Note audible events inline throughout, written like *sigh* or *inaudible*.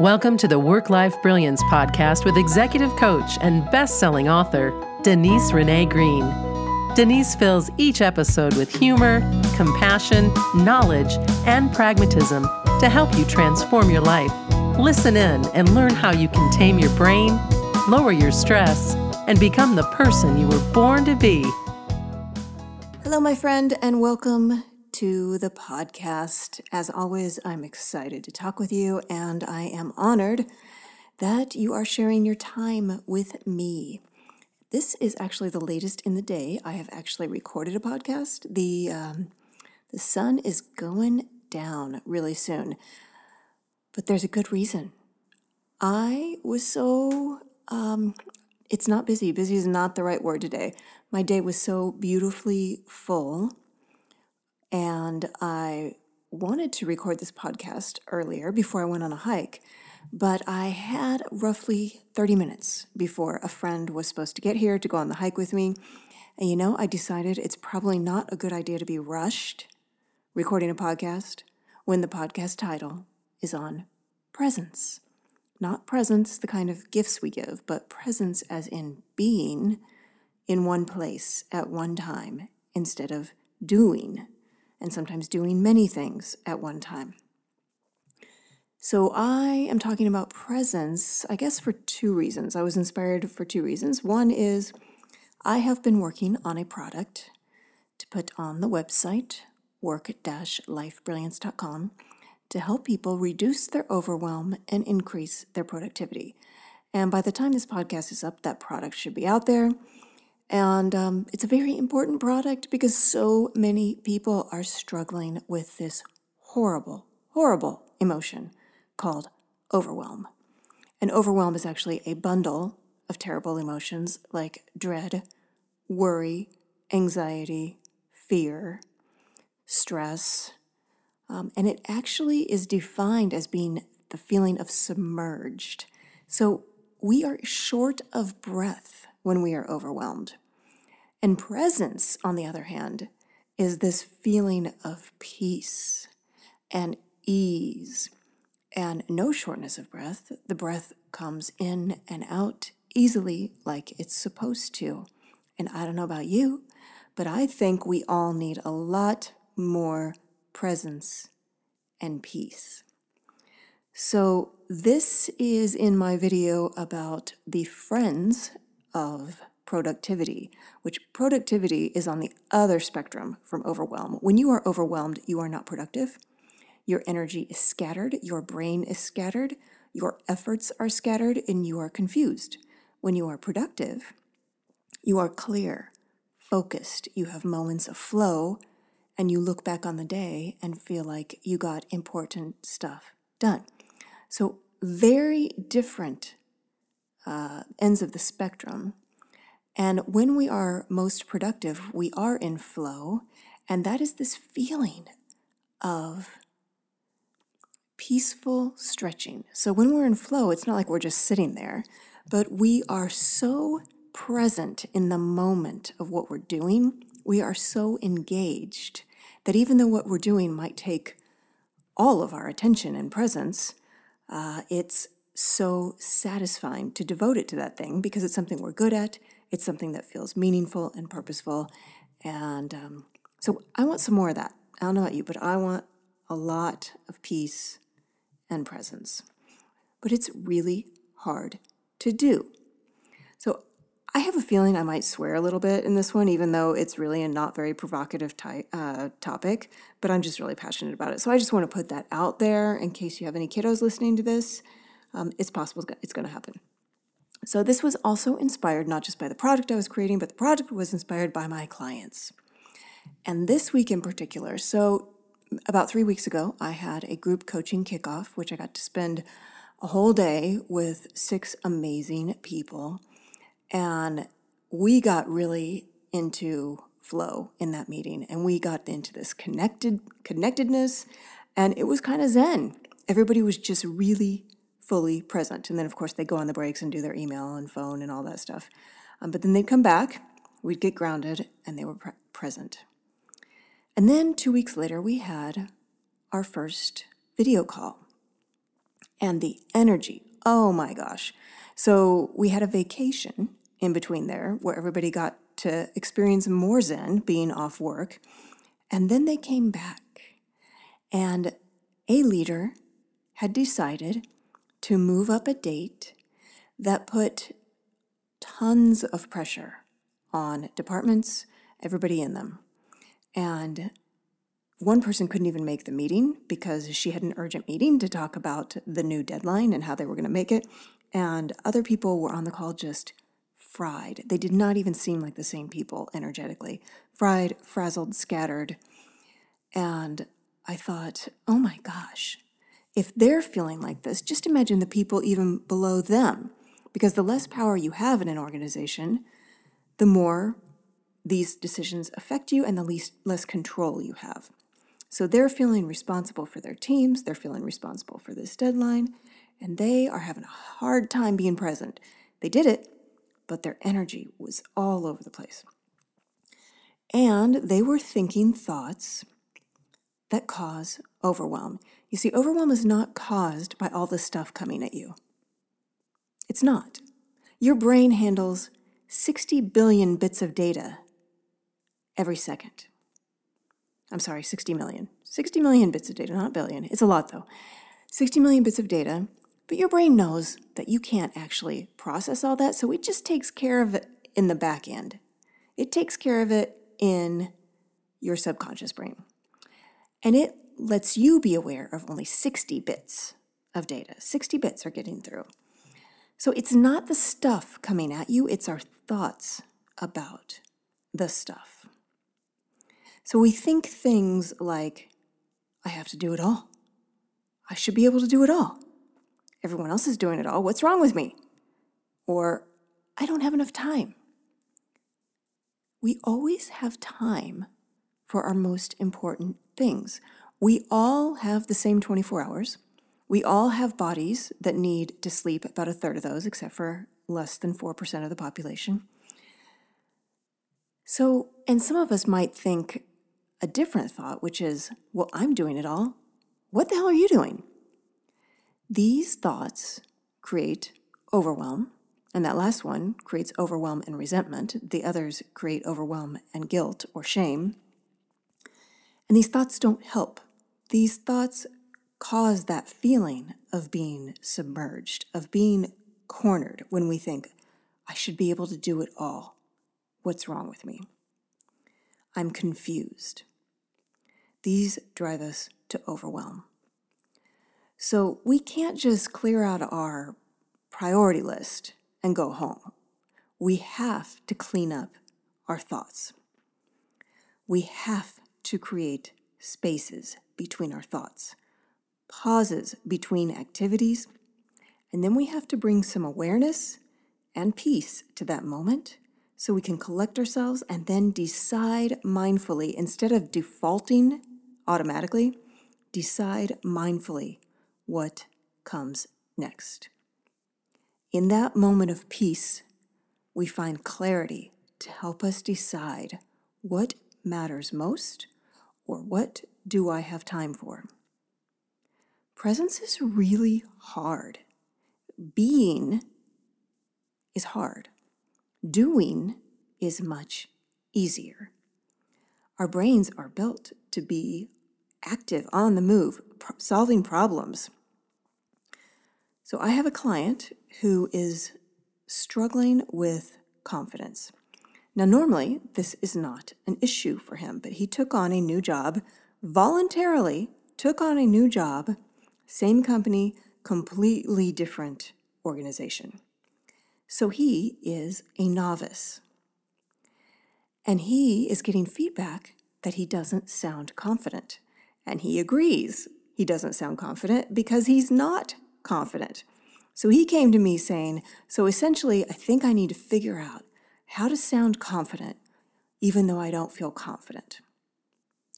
Welcome to the Work Life Brilliance podcast with executive coach and best selling author, Denise Renee Green. Denise fills each episode with humor, compassion, knowledge, and pragmatism to help you transform your life. Listen in and learn how you can tame your brain, lower your stress, and become the person you were born to be. Hello, my friend, and welcome to the podcast. As always, I'm excited to talk with you, and I am honored that you are sharing your time with me. This is actually the latest in the day. I have actually recorded a podcast. The um, the sun is going down really soon, but there's a good reason. I was so um, it's not busy. Busy is not the right word today. My day was so beautifully full and I wanted to record this podcast earlier before I went on a hike, but I had roughly 30 minutes before a friend was supposed to get here to go on the hike with me. And you know, I decided it's probably not a good idea to be rushed recording a podcast when the podcast title is on presence. Not presence, the kind of gifts we give, but presence as in being in one place at one time instead of doing and sometimes doing many things at one time. So, I am talking about presence, I guess, for two reasons. I was inspired for two reasons. One is I have been working on a product to put on the website, work lifebrilliance.com, to help people reduce their overwhelm and increase their productivity. And by the time this podcast is up, that product should be out there. And um, it's a very important product because so many people are struggling with this horrible, horrible emotion called overwhelm. And overwhelm is actually a bundle of terrible emotions like dread, worry, anxiety, fear, stress. Um, and it actually is defined as being the feeling of submerged. So we are short of breath when we are overwhelmed. And presence, on the other hand, is this feeling of peace and ease and no shortness of breath. The breath comes in and out easily like it's supposed to. And I don't know about you, but I think we all need a lot more presence and peace. So, this is in my video about the friends of productivity, which productivity is on the other spectrum from overwhelm. When you are overwhelmed, you are not productive. Your energy is scattered, your brain is scattered, your efforts are scattered, and you are confused. When you are productive, you are clear, focused, you have moments of flow, and you look back on the day and feel like you got important stuff done. So, very different uh, ends of the spectrum. And when we are most productive, we are in flow, and that is this feeling of peaceful stretching. So when we're in flow, it's not like we're just sitting there, but we are so present in the moment of what we're doing. We are so engaged that even though what we're doing might take all of our attention and presence, uh, it's so satisfying to devote it to that thing because it's something we're good at. It's something that feels meaningful and purposeful. And um, so I want some more of that. I don't know about you, but I want a lot of peace and presence. But it's really hard to do. So I have a feeling I might swear a little bit in this one, even though it's really a not very provocative ty- uh, topic, but I'm just really passionate about it. So I just want to put that out there in case you have any kiddos listening to this um, it's possible it's going to happen. So, this was also inspired not just by the product I was creating, but the product was inspired by my clients. And this week in particular, so about three weeks ago, I had a group coaching kickoff, which I got to spend a whole day with six amazing people. And we got really into flow in that meeting and we got into this connected connectedness and it was kind of zen everybody was just really fully present. And then, of course, they go on the breaks and do their email and phone and all that stuff. Um, but then they'd come back, we'd get grounded, and they were pre- present. And then two weeks later, we had our first video call. And the energy, oh my gosh. So we had a vacation in between there where everybody got to experience more Zen being off work. And then they came back. And a leader had decided to move up a date that put tons of pressure on departments, everybody in them. And one person couldn't even make the meeting because she had an urgent meeting to talk about the new deadline and how they were going to make it. And other people were on the call just fried. They did not even seem like the same people energetically. Fried, frazzled, scattered. And I thought, oh my gosh, if they're feeling like this, just imagine the people even below them. Because the less power you have in an organization, the more these decisions affect you and the least less control you have. So they're feeling responsible for their teams, they're feeling responsible for this deadline, and they are having a hard time being present. They did it, but their energy was all over the place. And they were thinking thoughts that cause overwhelm. You see, overwhelm is not caused by all the stuff coming at you. It's not. Your brain handles 60 billion bits of data every second. I'm sorry, 60 million. 60 million bits of data, not billion. It's a lot though. 60 million bits of data, but your brain knows that you can't actually process all that, so it just takes care of it in the back end. It takes care of it in your subconscious brain. And it lets you be aware of only 60 bits of data. 60 bits are getting through. So it's not the stuff coming at you, it's our thoughts about the stuff. So we think things like, I have to do it all. I should be able to do it all. Everyone else is doing it all. What's wrong with me? Or, I don't have enough time. We always have time for our most important things. We all have the same 24 hours. We all have bodies that need to sleep about a third of those, except for less than 4% of the population. So, and some of us might think, a different thought, which is, well, I'm doing it all. What the hell are you doing? These thoughts create overwhelm, and that last one creates overwhelm and resentment. The others create overwhelm and guilt or shame. And these thoughts don't help. These thoughts cause that feeling of being submerged, of being cornered when we think, I should be able to do it all. What's wrong with me? I'm confused. These drive us to overwhelm. So we can't just clear out our priority list and go home. We have to clean up our thoughts. We have to create spaces between our thoughts, pauses between activities, and then we have to bring some awareness and peace to that moment so we can collect ourselves and then decide mindfully instead of defaulting automatically, decide mindfully what comes next. In that moment of peace, we find clarity to help us decide what matters most or what do I have time for. Presence is really hard. Being is hard. Doing is much easier. Our brains are built to be active, on the move, solving problems. So I have a client who is struggling with confidence. Now, normally, this is not an issue for him, but he took on a new job, voluntarily took on a new job, same company, completely different organization. So he is a novice. And he is getting feedback that he doesn't sound confident. And he agrees he doesn't sound confident because he's not confident. So he came to me saying, So essentially, I think I need to figure out how to sound confident even though I don't feel confident.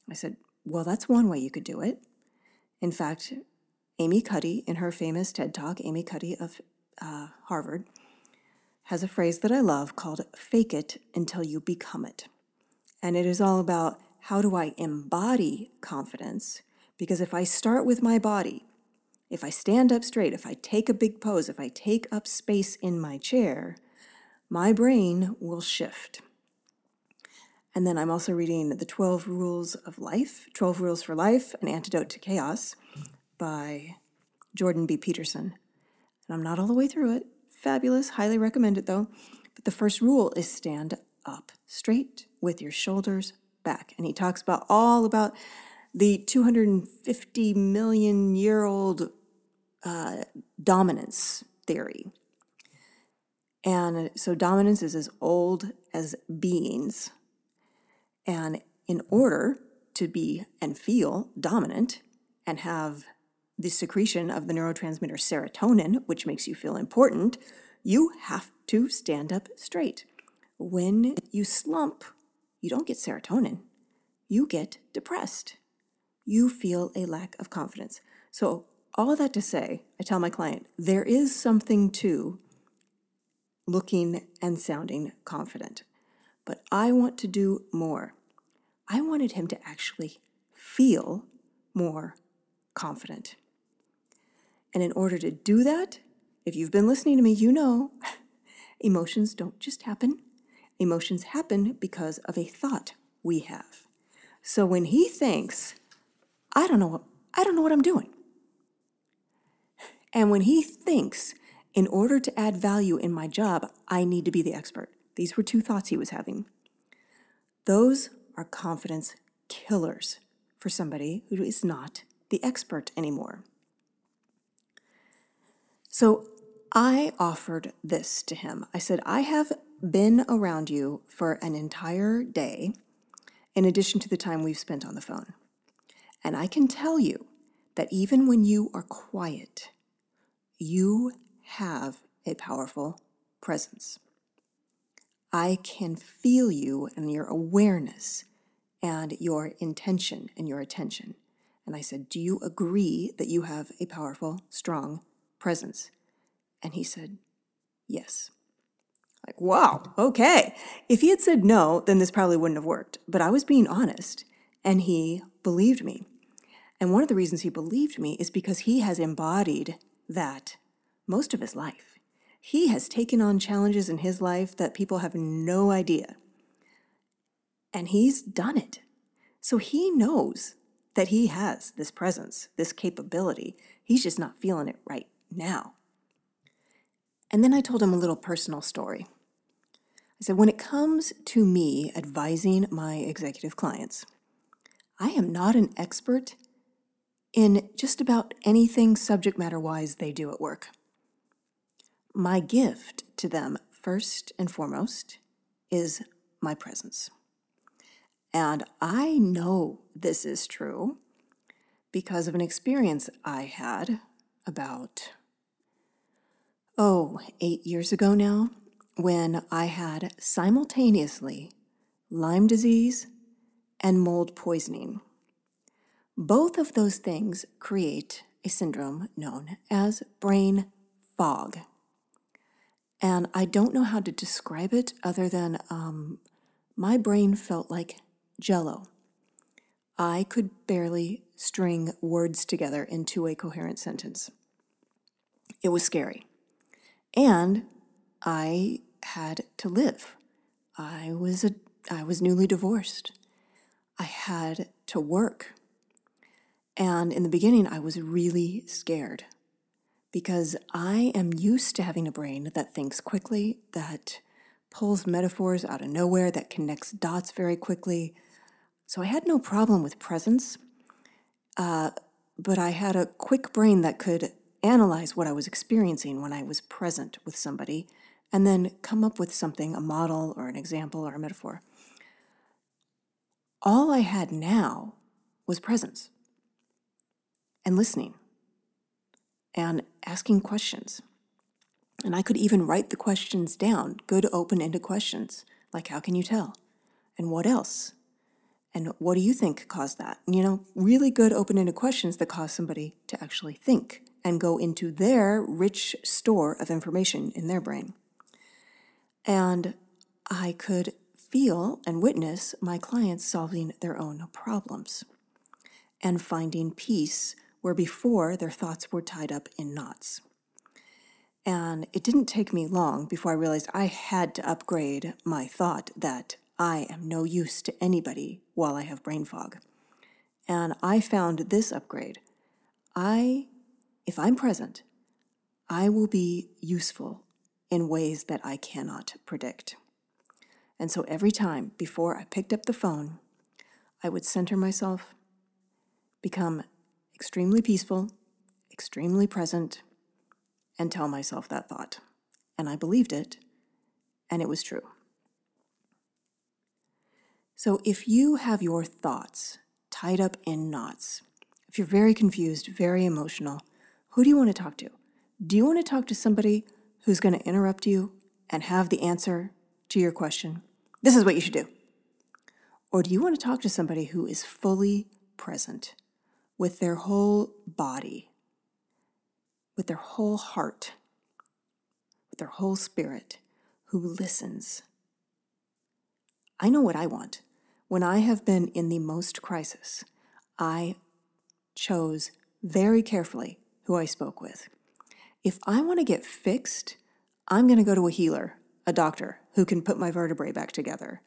I said, Well, that's one way you could do it. In fact, Amy Cuddy, in her famous TED Talk, Amy Cuddy of uh, Harvard, has a phrase that I love called fake it until you become it. And it is all about how do I embody confidence? Because if I start with my body if I stand up straight, if I take a big pose, if I take up space in my chair, my brain will shift. And then I'm also reading The 12 Rules of Life, 12 Rules for Life, An Antidote to Chaos by Jordan B. Peterson. And I'm not all the way through it. Fabulous, highly recommend it though. But the first rule is stand up straight with your shoulders back. And he talks about all about the 250 million year old uh, dominance theory. And so dominance is as old as beings. And in order to be and feel dominant and have the secretion of the neurotransmitter serotonin, which makes you feel important, you have to stand up straight. When you slump, you don't get serotonin, you get depressed. You feel a lack of confidence. So, all that to say, I tell my client, there is something to looking and sounding confident. But I want to do more. I wanted him to actually feel more confident. And in order to do that, if you've been listening to me, you know *laughs* emotions don't just happen. Emotions happen because of a thought we have. So when he thinks, I don't know what I don't know what I'm doing. And when he thinks, in order to add value in my job, I need to be the expert. These were two thoughts he was having. Those are confidence killers for somebody who is not the expert anymore. So I offered this to him. I said, I have been around you for an entire day, in addition to the time we've spent on the phone. And I can tell you that even when you are quiet, you have a powerful presence. I can feel you and your awareness and your intention and your attention. And I said, Do you agree that you have a powerful, strong presence? And he said, Yes. Like, wow, okay. If he had said no, then this probably wouldn't have worked. But I was being honest, and he believed me. And one of the reasons he believed me is because he has embodied that most of his life. He has taken on challenges in his life that people have no idea. And he's done it. So he knows that he has this presence, this capability. He's just not feeling it right now. And then I told him a little personal story. I said, when it comes to me advising my executive clients, I am not an expert in just about anything subject matter wise they do at work. My gift to them, first and foremost, is my presence. And I know this is true because of an experience I had about oh, eight years ago now, when I had simultaneously Lyme disease and mold poisoning. Both of those things create a syndrome known as brain fog. And I don't know how to describe it other than um, my brain felt like jello. I could barely string words together into a coherent sentence. It was scary. And I had to live. I was a I was newly divorced. I had to work. And in the beginning I was really scared because I am used to having a brain that thinks quickly, that pulls metaphors out of nowhere, that connects dots very quickly. So I had no problem with presence, uh, but I had a quick brain that could analyze what I was experiencing when I was present with somebody, and then come up with something, a model or an example or a metaphor. All I had now was presence and listening and asking questions. And I could even write the questions down, good open ended questions, like how can you tell? And what else? And what do you think caused that? You know, really good open ended questions that cause somebody to actually think and go into their rich store of information in their brain. And I could feel and witness my clients solving their own problems and finding peace where before their thoughts were tied up in knots. And it didn't take me long before I realized I had to upgrade my thought that I am no use to anybody while I have brain fog. And I found this upgrade. I, if I'm present, I will be useful in ways that I cannot predict. And so every time before I picked up the phone, I would center myself, become extremely peaceful, extremely present, and tell myself that thought. And I believed it, and it was true. So if you have your thoughts tied up in knots, if you're very confused, very emotional, who do you want to talk to? Do you want to talk to somebody who's going to interrupt you and have the answer to your question? This is what you should do. Or do you want to talk to somebody who is fully present with their whole body, with their whole heart, with their whole spirit, who listens? I know what I want. When I have been in the most crisis, I chose very carefully who I spoke with. If I want to get fixed, I'm going to go to a healer, a doctor who can put my vertebrae back together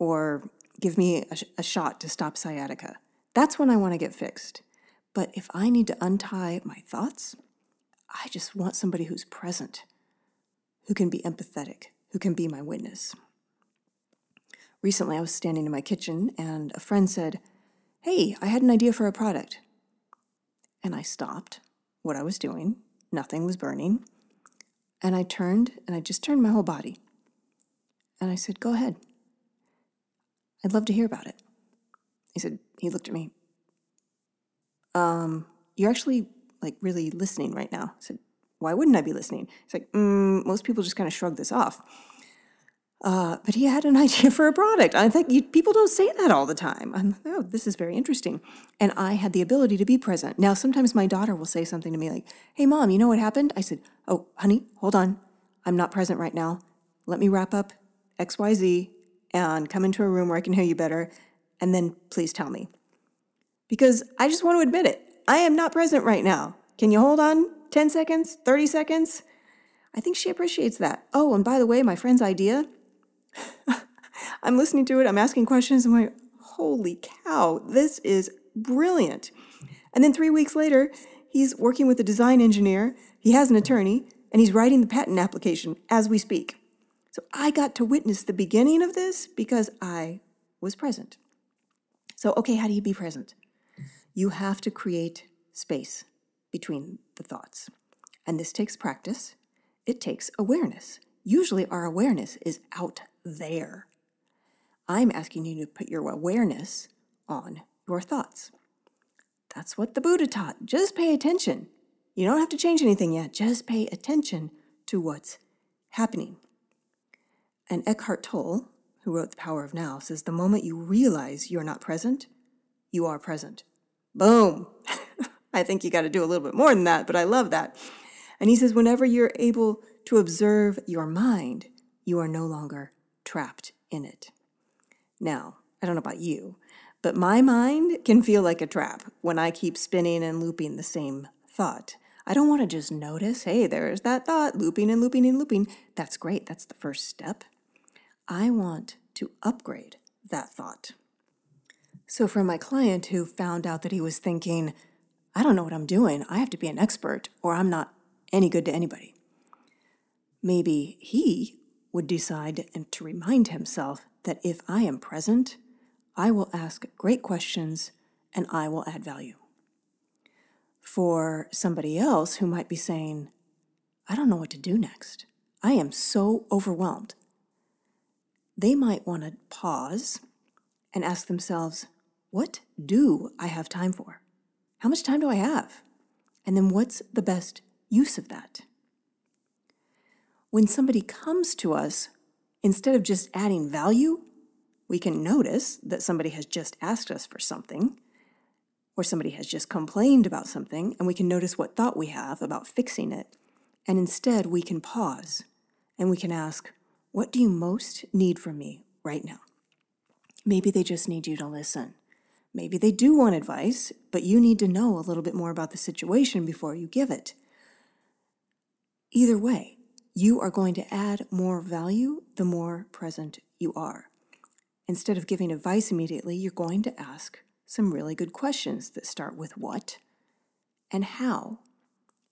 or give me a, a shot to stop sciatica. That's when I want to get fixed. But if I need to untie my thoughts, I just want somebody who's present, who can be empathetic, who can be my witness. Recently, I was standing in my kitchen and a friend said, Hey, I had an idea for a product. And I stopped what I was doing, nothing was burning. And I turned and I just turned my whole body. And I said, Go ahead. I'd love to hear about it. He said, He looked at me. Um, you're actually like really listening right now. I said, Why wouldn't I be listening? He's like, mm, Most people just kind of shrug this off. Uh, but he had an *laughs* idea for a product. I think you, people don't say that all the time. I'm, oh, this is very interesting. And I had the ability to be present. Now, sometimes my daughter will say something to me like, Hey, mom, you know what happened? I said, Oh, honey, hold on. I'm not present right now. Let me wrap up XYZ and come into a room where I can hear you better. And then please tell me. Because I just want to admit it. I am not present right now. Can you hold on 10 seconds, 30 seconds? I think she appreciates that. Oh, and by the way, my friend's idea, *laughs* I'm listening to it, I'm asking questions, I'm like, holy cow, this is brilliant. And then three weeks later, he's working with a design engineer, he has an attorney, and he's writing the patent application as we speak. So I got to witness the beginning of this because I was present. So, okay, how do you be present? You have to create space between the thoughts. And this takes practice, it takes awareness. Usually, our awareness is out there. I'm asking you to put your awareness on your thoughts. That's what the Buddha taught. Just pay attention. You don't have to change anything yet. Just pay attention to what's happening. And Eckhart Tolle, who wrote The Power of Now, says the moment you realize you're not present, you are present. Boom. *laughs* I think you got to do a little bit more than that, but I love that. And he says, whenever you're able to observe your mind, you are no longer trapped in it. Now, I don't know about you, but my mind can feel like a trap when I keep spinning and looping the same thought. I don't want to just notice, hey, there's that thought looping and looping and looping. That's great. That's the first step. I want to upgrade that thought. So, for my client who found out that he was thinking, I don't know what I'm doing, I have to be an expert, or I'm not any good to anybody. Maybe he would decide and to remind himself that if I am present, I will ask great questions and I will add value. For somebody else who might be saying, I don't know what to do next, I am so overwhelmed, they might want to pause and ask themselves, What do I have time for? How much time do I have? And then what's the best use of that? When somebody comes to us, instead of just adding value, we can notice that somebody has just asked us for something, or somebody has just complained about something, and we can notice what thought we have about fixing it. And instead, we can pause and we can ask, What do you most need from me right now? Maybe they just need you to listen. Maybe they do want advice, but you need to know a little bit more about the situation before you give it. Either way, you are going to add more value the more present you are. Instead of giving advice immediately, you're going to ask some really good questions that start with what and how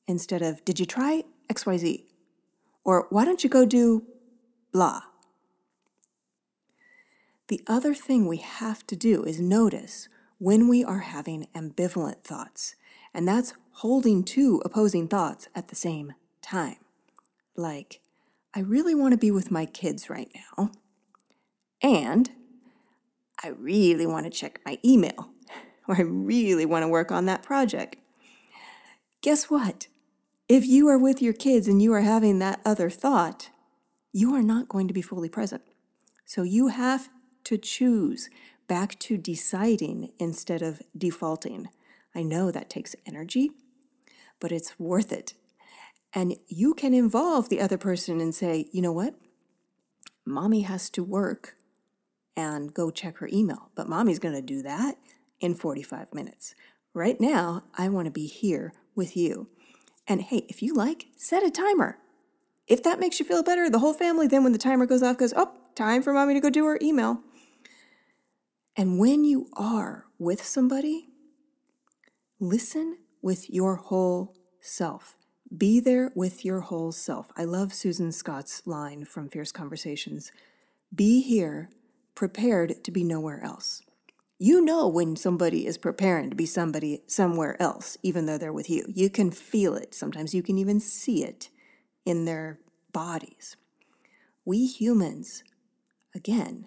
instead of, did you try XYZ? Or why don't you go do blah? The other thing we have to do is notice when we are having ambivalent thoughts, and that's holding two opposing thoughts at the same time. Like, I really want to be with my kids right now, and I really want to check my email, *laughs* or I really want to work on that project. Guess what? If you are with your kids and you are having that other thought, you are not going to be fully present. So you have to choose back to deciding instead of defaulting. I know that takes energy, but it's worth it. And you can involve the other person and say, you know what? Mommy has to work and go check her email, but mommy's going to do that in 45 minutes. Right now, I want to be here with you. And hey, if you like, set a timer. If that makes you feel better, the whole family then, when the timer goes off, goes, oh, time for mommy to go do her email. And when you are with somebody, listen with your whole self. Be there with your whole self. I love Susan Scott's line from Fierce Conversations Be here, prepared to be nowhere else. You know when somebody is preparing to be somebody somewhere else, even though they're with you. You can feel it. Sometimes you can even see it in their bodies. We humans, again,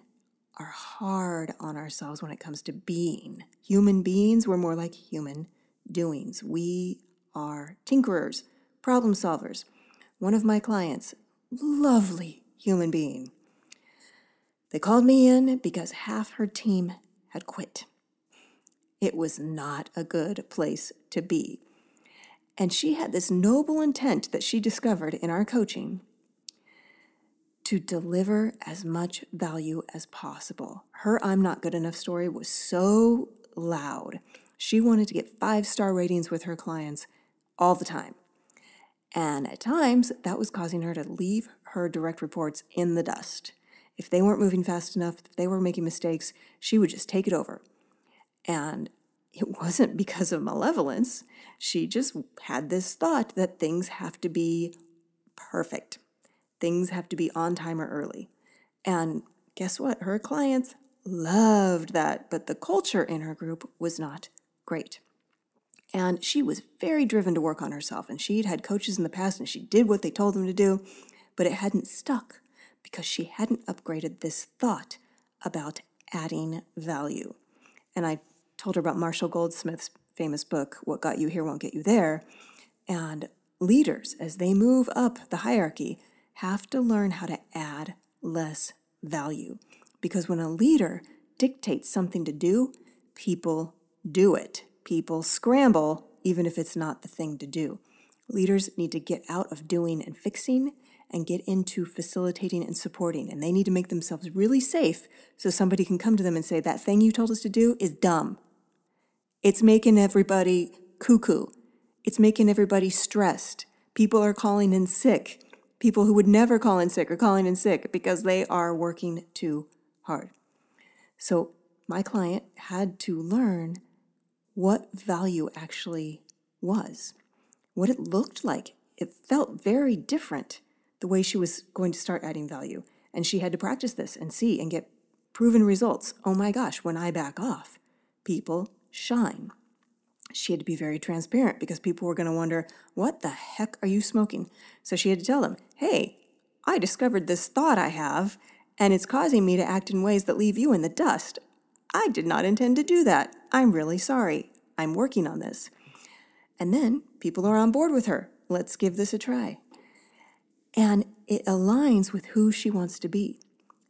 are hard on ourselves when it comes to being. Human beings, we're more like human doings. We are tinkerers, problem solvers. One of my clients, lovely human being, they called me in because half her team had quit. It was not a good place to be. And she had this noble intent that she discovered in our coaching to deliver as much value as possible. Her I'm not good enough story was so loud. She wanted to get five star ratings with her clients all the time. And at times, that was causing her to leave her direct reports in the dust. If they weren't moving fast enough, if they were making mistakes, she would just take it over. And it wasn't because of malevolence. She just had this thought that things have to be perfect. Things have to be on time or early. And guess what? Her clients loved that, but the culture in her group was not great. And she was very driven to work on herself. And she'd had coaches in the past and she did what they told them to do, but it hadn't stuck because she hadn't upgraded this thought about adding value. And I told her about Marshall Goldsmith's famous book, What Got You Here Won't Get You There. And leaders, as they move up the hierarchy, have to learn how to add less value. Because when a leader dictates something to do, people do it. People scramble, even if it's not the thing to do. Leaders need to get out of doing and fixing and get into facilitating and supporting. And they need to make themselves really safe so somebody can come to them and say, That thing you told us to do is dumb. It's making everybody cuckoo. It's making everybody stressed. People are calling in sick people who would never call in sick are calling in sick because they are working too hard. So my client had to learn what value actually was, what it looked like. It felt very different the way she was going to start adding value. And she had to practice this and see and get proven results. Oh my gosh, when I back off, people shine she had to be very transparent because people were going to wonder, what the heck are you smoking? So she had to tell them, hey, I discovered this thought I have, and it's causing me to act in ways that leave you in the dust. I did not intend to do that. I'm really sorry. I'm working on this. And then people are on board with her. Let's give this a try. And it aligns with who she wants to be.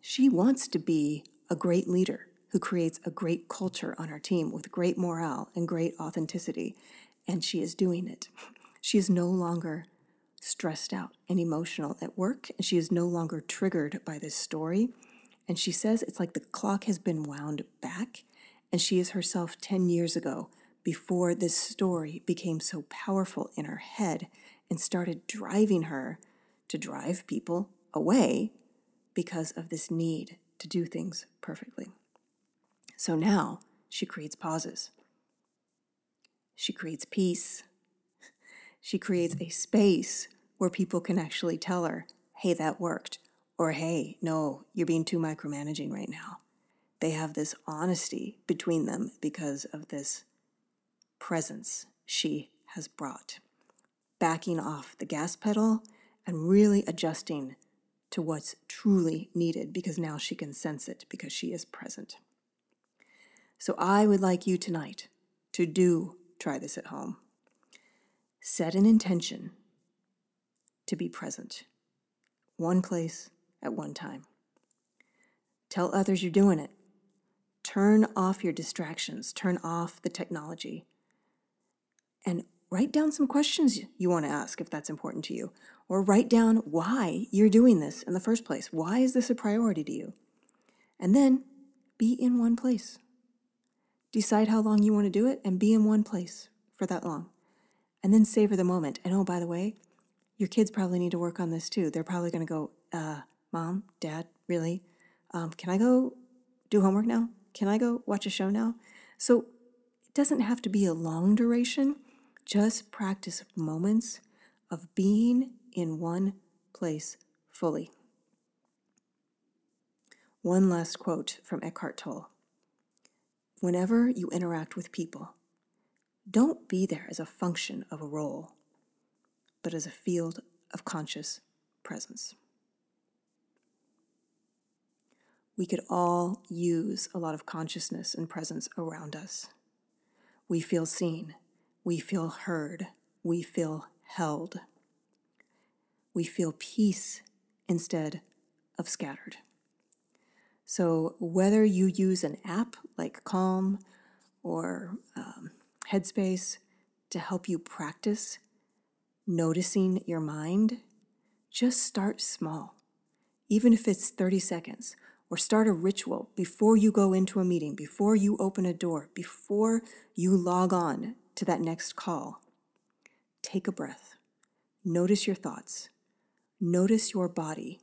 She wants to be a great leader who creates a great culture on our team with great morale and great authenticity. And she is doing it. She is no longer stressed out and emotional at work, and she is no longer triggered by this story. And she says it's like the clock has been wound back, And she is herself 10 years ago, before this story became so powerful in her head and started driving her to drive people away because of this need to do things perfectly. So now she creates pauses. She creates peace. She creates a space where people can actually tell her, hey, that worked. Or, hey, no, you're being too micromanaging right now. They have this honesty between them because of this presence she has brought. Backing off the gas pedal and really adjusting to what's truly needed because now she can sense it because she is present. So I would like you tonight to do try this at home. Set an intention to be present, one place at one time. Tell others you're doing it. Turn off your distractions, turn off the technology, and write down some questions you want to ask if that's important to you, or write down why you're doing this in the first place. Why is this a priority to you? And then be in one place. Decide how long you want to do it and be in one place for that long. And then savor the moment. And oh, by the way, your kids probably need to work on this too. They're probably going to go, uh, Mom, Dad, really? Um, can I go do homework now? Can I go watch a show now? So it doesn't have to be a long duration. Just practice moments of being in one place fully. One last quote from Eckhart Tolle Whenever you interact with people, don't be there as a function of a role, but as a field of conscious presence. We could all use a lot of consciousness and presence around us. We feel seen, we feel heard, we feel held we feel peace instead of scattered. So, whether you use an app like Calm or um, Headspace to help you practice noticing your mind, just start small, even if it's 30 seconds, or start a ritual before you go into a meeting, before you open a door, before you log on to that next call. Take a breath, notice your thoughts, Notice your body.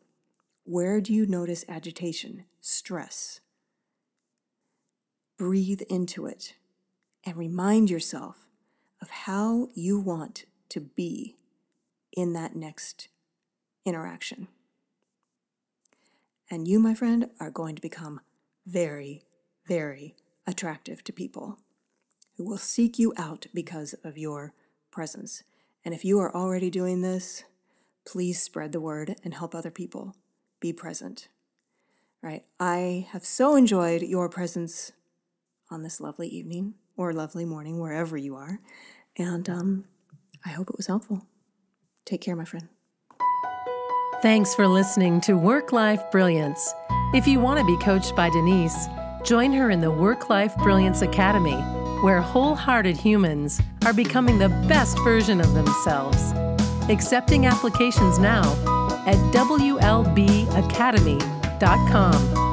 Where do you notice agitation, stress? Breathe into it and remind yourself of how you want to be in that next interaction. And you, my friend, are going to become very, very attractive to people who will seek you out because of your presence. And if you are already doing this, please spread the word and help other people. Be present. Right? I have so enjoyed your presence on this lovely evening or lovely morning, wherever you are. And um, I hope it was helpful. Take care, my friend. Thanks for listening to Work Life Brilliance. If you want to be coached by Denise, join her in the Work Life Brilliance Academy, where wholehearted humans are becoming the best version of themselves. Accepting applications now at WLBacademy.com.